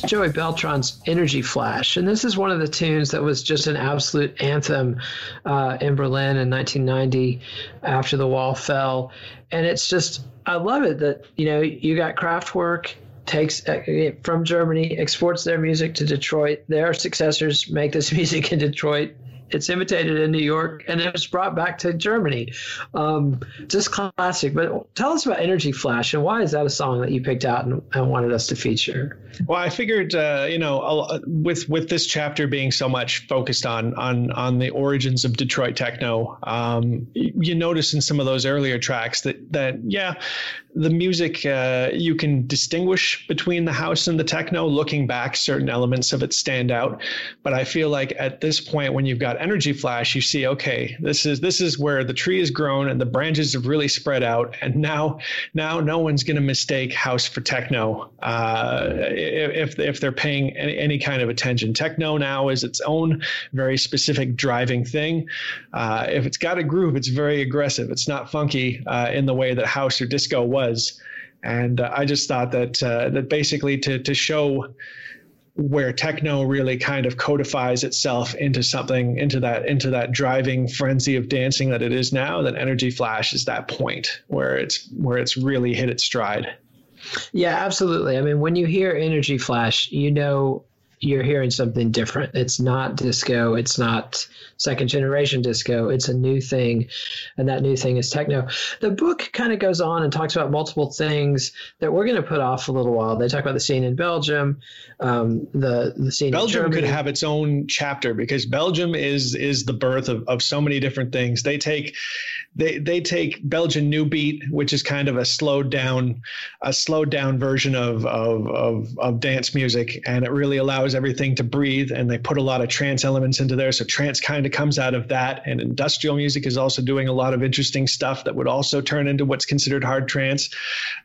Joey Beltram's Energy Flash. And this is one of the tunes that was just an absolute anthem uh, in Berlin in 1990 after the wall fell. And it's just, I love it that, you know, you got Kraftwerk takes uh, from Germany, exports their music to Detroit. Their successors make this music in Detroit it's imitated in New York, and it was brought back to Germany. Um, just classic. But tell us about Energy Flash and why is that a song that you picked out and, and wanted us to feature? Well, I figured, uh, you know, with with this chapter being so much focused on on on the origins of Detroit techno, um, you notice in some of those earlier tracks that that yeah, the music uh, you can distinguish between the house and the techno. Looking back, certain elements of it stand out, but I feel like at this point, when you've got Energy Flash, you see, okay, this is this is where the tree has grown and the branches have really spread out, and now now no one's going to mistake house for techno uh, if if they're paying any, any, kind of attention. Techno now is its own very specific driving thing. Uh, if it's got a groove, it's very aggressive. It's not funky uh, in the way that house or disco was. And uh, I just thought that uh, that basically to to show where techno really kind of codifies itself into something into that into that driving frenzy of dancing that it is now that energy flash is that point where it's where it's really hit its stride yeah absolutely. I mean when you hear energy flash you know you're hearing something different. It's not disco. It's not second generation disco. It's a new thing, and that new thing is techno. The book kind of goes on and talks about multiple things that we're going to put off a little while. They talk about the scene in Belgium, um, the the scene. Belgium could have its own chapter because Belgium is is the birth of, of so many different things. They take they they take Belgian New Beat, which is kind of a slowed down a slowed down version of of of, of dance music, and it really allows allows everything to breathe and they put a lot of trance elements into there. So trance kind of comes out of that and industrial music is also doing a lot of interesting stuff that would also turn into what's considered hard trance.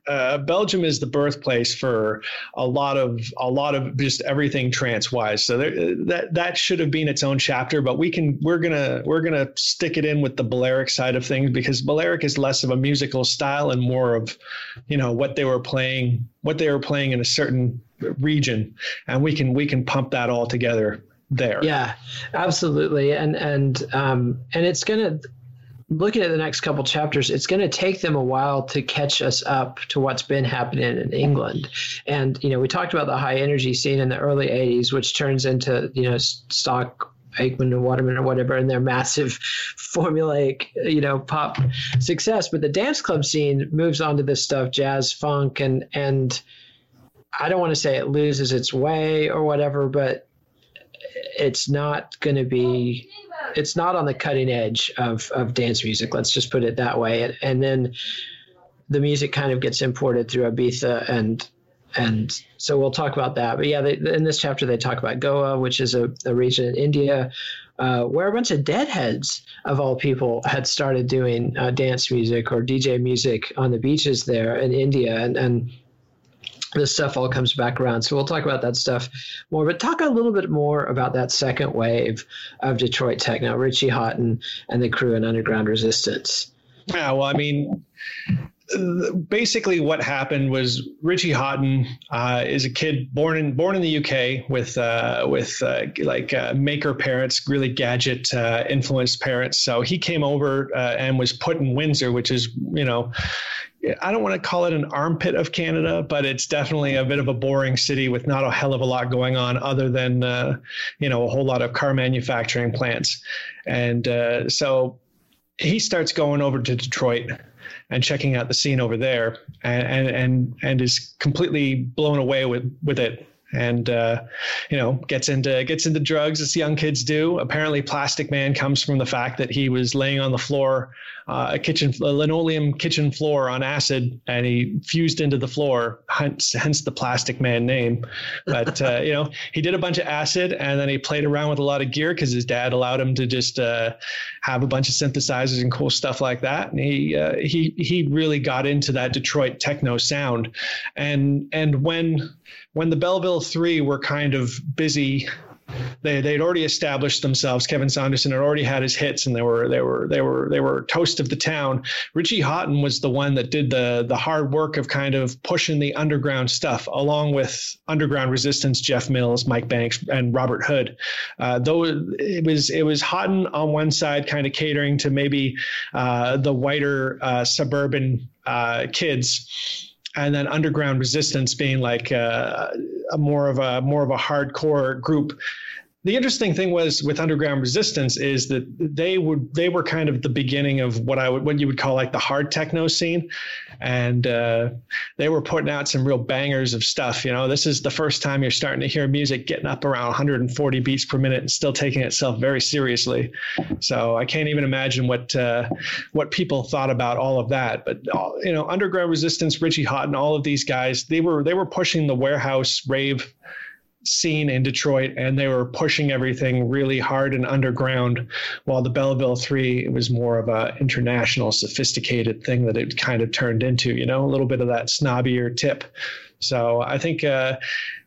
Uh, belgium is the birthplace for a lot of a lot of just everything trance wise so there, that that should have been its own chapter but we can we're gonna we're gonna stick it in with the balearic side of things because balearic is less of a musical style and more of you know what they were playing what they were playing in a certain region and we can we can pump that all together there yeah absolutely and and um and it's gonna looking at the next couple chapters, it's going to take them a while to catch us up to what's been happening in England. And, you know, we talked about the high energy scene in the early 80s, which turns into, you know, stock Aitken and Waterman or whatever, and their massive formulaic, you know, pop success. But the dance club scene moves on to this stuff, jazz, funk, and and I don't want to say it loses its way or whatever, but it's not going to be it's not on the cutting edge of of dance music. Let's just put it that way. And, and then the music kind of gets imported through Ibiza and and so we'll talk about that. But yeah, they, in this chapter they talk about Goa, which is a, a region in India uh, where a bunch of deadheads of all people had started doing uh, dance music or DJ music on the beaches there in India, and and this stuff all comes back around. So we'll talk about that stuff more, but talk a little bit more about that second wave of Detroit techno, Richie Hawtin and the crew in Underground Resistance. Yeah, well, I mean, basically what happened was Richie Hawtin uh, is a kid born in born in the UK with uh, with uh, like uh, maker parents, really gadget uh, influenced parents. So he came over uh, and was put in Windsor, which is you know I don't want to call it an armpit of Canada, but it's definitely a bit of a boring city with not a hell of a lot going on other than, you know, a whole lot of car manufacturing plants. And so he starts going over to Detroit and checking out the scene over there and, and, and, and is completely blown away with, with it and uh, you know gets into gets into drugs as young kids do. Apparently, Plastikman comes from the fact that he was laying on the floor, uh, a kitchen a linoleum kitchen floor on acid, and he fused into the floor. Hence, hence the Plastikman name. But uh, you know, he did a bunch of acid, and then he played around with a lot of gear because his dad allowed him to just uh, have a bunch of synthesizers and cool stuff like that. And he uh, he he really got into that Detroit techno sound, and and when when the Belleville Three were kind of busy they they'd already established themselves. Kevin Saunderson had already had his hits, and they were they were they were they were toast of the town. Richie Hawtin was the one that did the the hard work of kind of pushing the underground stuff, along with underground resistance. Jeff Mills, Mike Banks, and Robert Hood. Uh, though it was it was Hawtin on one side, kind of catering to maybe uh, the whiter uh, suburban uh, kids and then underground resistance being like uh, a more of a more of a hardcore group the interesting thing was with underground resistance is that they would they were kind of the beginning of what I would what you would call like the hard techno scene, and uh, they were putting out some real bangers of stuff. You know, this is the first time you're starting to hear music getting up around 140 beats per minute and still taking itself very seriously. So I can't even imagine what uh, what people thought about all of that. But you know, underground resistance, Richie Hawtin, all of these guys, they were they were pushing the warehouse rave scene in Detroit, and they were pushing everything really hard and underground. While the Belleville Three was more of a international, sophisticated thing that it kind of turned into. You know, a little bit of that snobbier tip. So I think uh,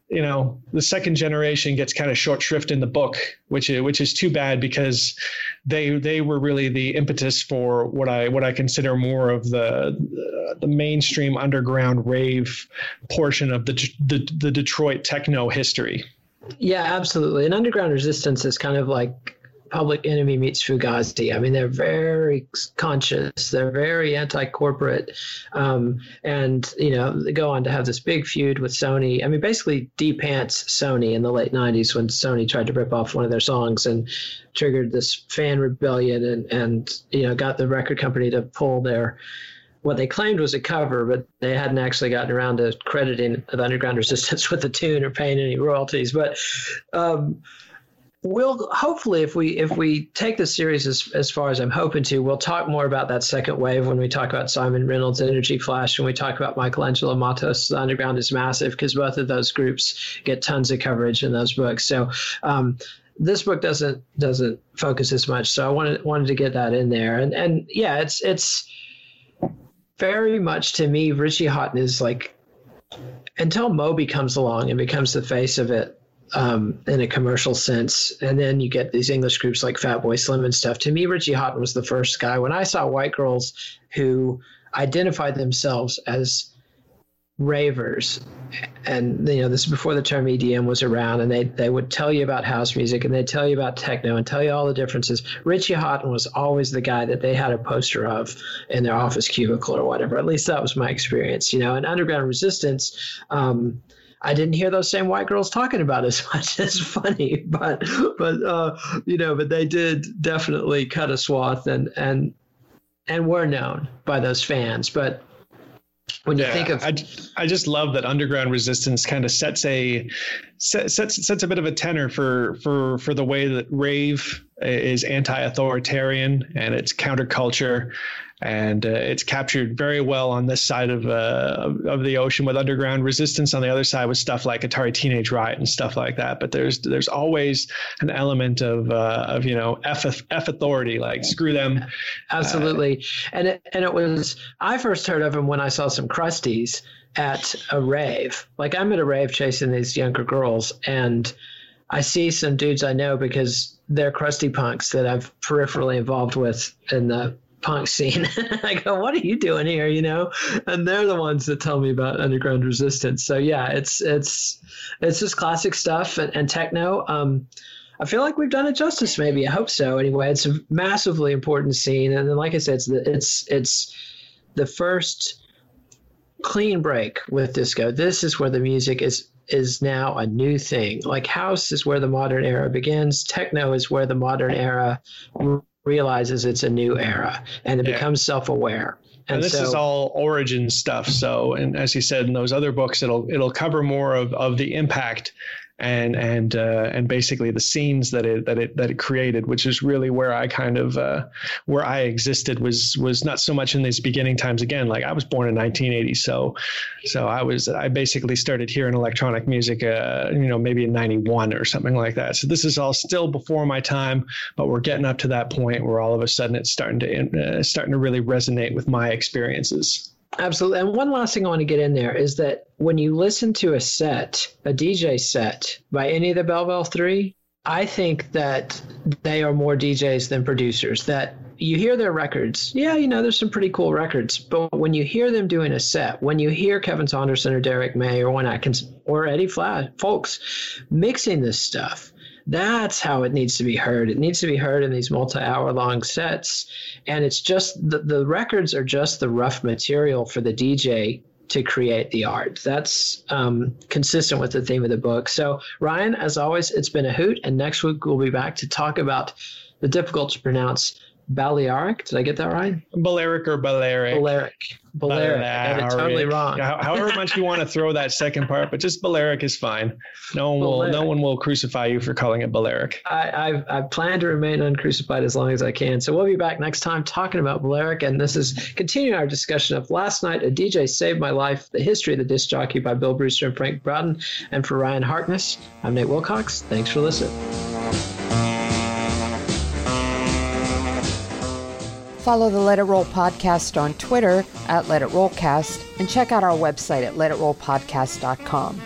you know the second generation gets kind of short shrift in the book which is which is too bad because they they were really the impetus for what i what i consider more of the the mainstream underground rave portion of the the, the detroit techno history. Yeah absolutely. And underground resistance is kind of like Public Enemy meets Fugazi. I mean, they're very conscious. They're very anti-corporate, um, and you know they go on to have this big feud with Sony. I mean, basically de-pants Sony in the late '90s when Sony tried to rip off one of their songs and triggered this fan rebellion, and and you know got the record company to pull their what they claimed was a cover, but they hadn't actually gotten around to crediting the Underground Resistance with the tune or paying any royalties. But um, we'll hopefully if we if we take the series as, as far as i'm hoping to we'll talk more about that second wave when we talk about simon reynolds energy flash when we talk about michaelangelo matos the underground is massive because both of those groups get tons of coverage in those books. So um, this book doesn't doesn't focus as much so i wanted wanted to get that in there. And and yeah it's it's very much to me richie hawtin is like until moby comes along and becomes the face of it um, in a commercial sense. And then you get these English groups like Fatboy Slim and stuff. To me, Richie Hawtin was the first guy. When I saw white girls who identified themselves as ravers, and you know this is before the term EDM was around, and they they would tell you about house music and they'd tell you about techno and tell you all the differences. Richie Hawtin was always the guy that they had a poster of in their office cubicle or whatever. At least that was my experience, you know. And Underground Resistance. Um, I didn't hear those same white girls talking about as much. It's funny, but but uh, you know, but they did definitely cut a swath and and and were known by those fans. But when you yeah, think of I, I just love that underground resistance kind of sets a sets sets a bit of a tenor for for for the way that rave is anti-authoritarian and it's counterculture and uh, it's captured very well on this side of uh, of the ocean with underground resistance on the other side with stuff like Atari Teenage Riot and stuff like that. But there's there's always an element of uh, of you know f f authority like screw them. Absolutely, and it, and it was I first heard of them when I saw some crusties at a rave. Like I'm at a rave chasing these younger girls and. I see some dudes I know because they're crusty punks that I've peripherally involved with in the punk scene. I go, what are you doing here? You know, and they're the ones that tell me about underground resistance. So yeah, it's it's it's just classic stuff and, and techno. Um, I feel like we've done it justice. Maybe I hope so. Anyway, it's a massively important scene, and then like I said, it's the, it's it's the first clean break with disco. This is where the music is is now a new thing. Like house is where the modern era begins. Techno is where the modern era realizes it's a new era and it yeah. becomes self-aware and, and this so, is all origin stuff so and as you said in those other books it'll it'll cover more of, of the impact and and uh, and basically the scenes that it that it that it created, which is really where I kind of uh, where I existed was was not so much in these beginning times. Again, like I was born in 1980, so so I was I basically started hearing electronic music, uh, you know, maybe in '91 or something like that. So this is all still before my time, but we're getting up to that point where all of a sudden it's starting to uh, starting to really resonate with my experiences. Absolutely. And one last thing I want to get in there is that when you listen to a set, a DJ set by any of the Belleville Three, I think that they are more DJs than producers. That you hear their records, yeah, you know, there's some pretty cool records. But when you hear them doing a set, when you hear Kevin Saunderson or Derrick May or Juan Atkins or Eddie Flash, Fowlkes mixing this stuff, that's how it needs to be heard. It needs to be heard in these multi hour long sets. And it's just the, the records are just the rough material for the DJ to create the art. That's um, consistent with the theme of the book. So, Ryan, as always, it's been a hoot. And next week we'll be back to talk about the difficult to pronounce Balearic. Did I get that right? Balearic or Balearic? Balearic. Balearic. I got it totally wrong. However much you want to throw that second part, but just Balearic is fine. No one will. No one will crucify you for calling it Balearic. I, I, I plan to remain uncrucified as long as I can. So we'll be back next time talking about Balearic, and this is continuing our discussion of last night. A DJ saved my life: the history of the disc jockey by Bill Brewster and Frank Broughton. And for Ryan Harkness, I'm Nate Wilcox. Thanks for listening. Follow the Let It Roll podcast on Twitter at Let It Rollcast and check out our website at letitrollpodcast.com.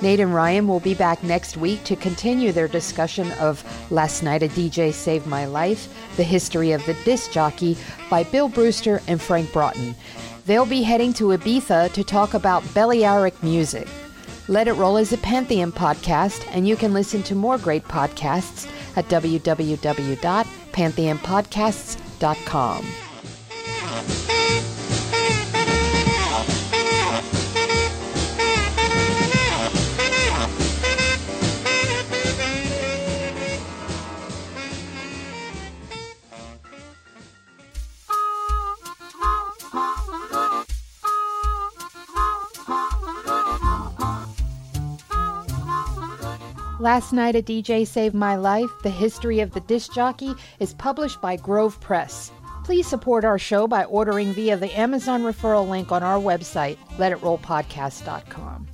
Nate and Ryan will be back next week to continue their discussion of Last Night a DJ Saved My Life, the history of the disc jockey by Bill Brewster and Frank Broughton. They'll be heading to Ibiza to talk about Balearic music. Let It Roll is a Pantheon podcast, and you can listen to more great podcasts at www.pantheonpodcasts.com gmail.com. Last Night a DJ Saved My Life, The History of the Disc Jockey, is published by Grove Press. Please support our show by ordering via the Amazon referral link on our website, letitrollpodcast.com.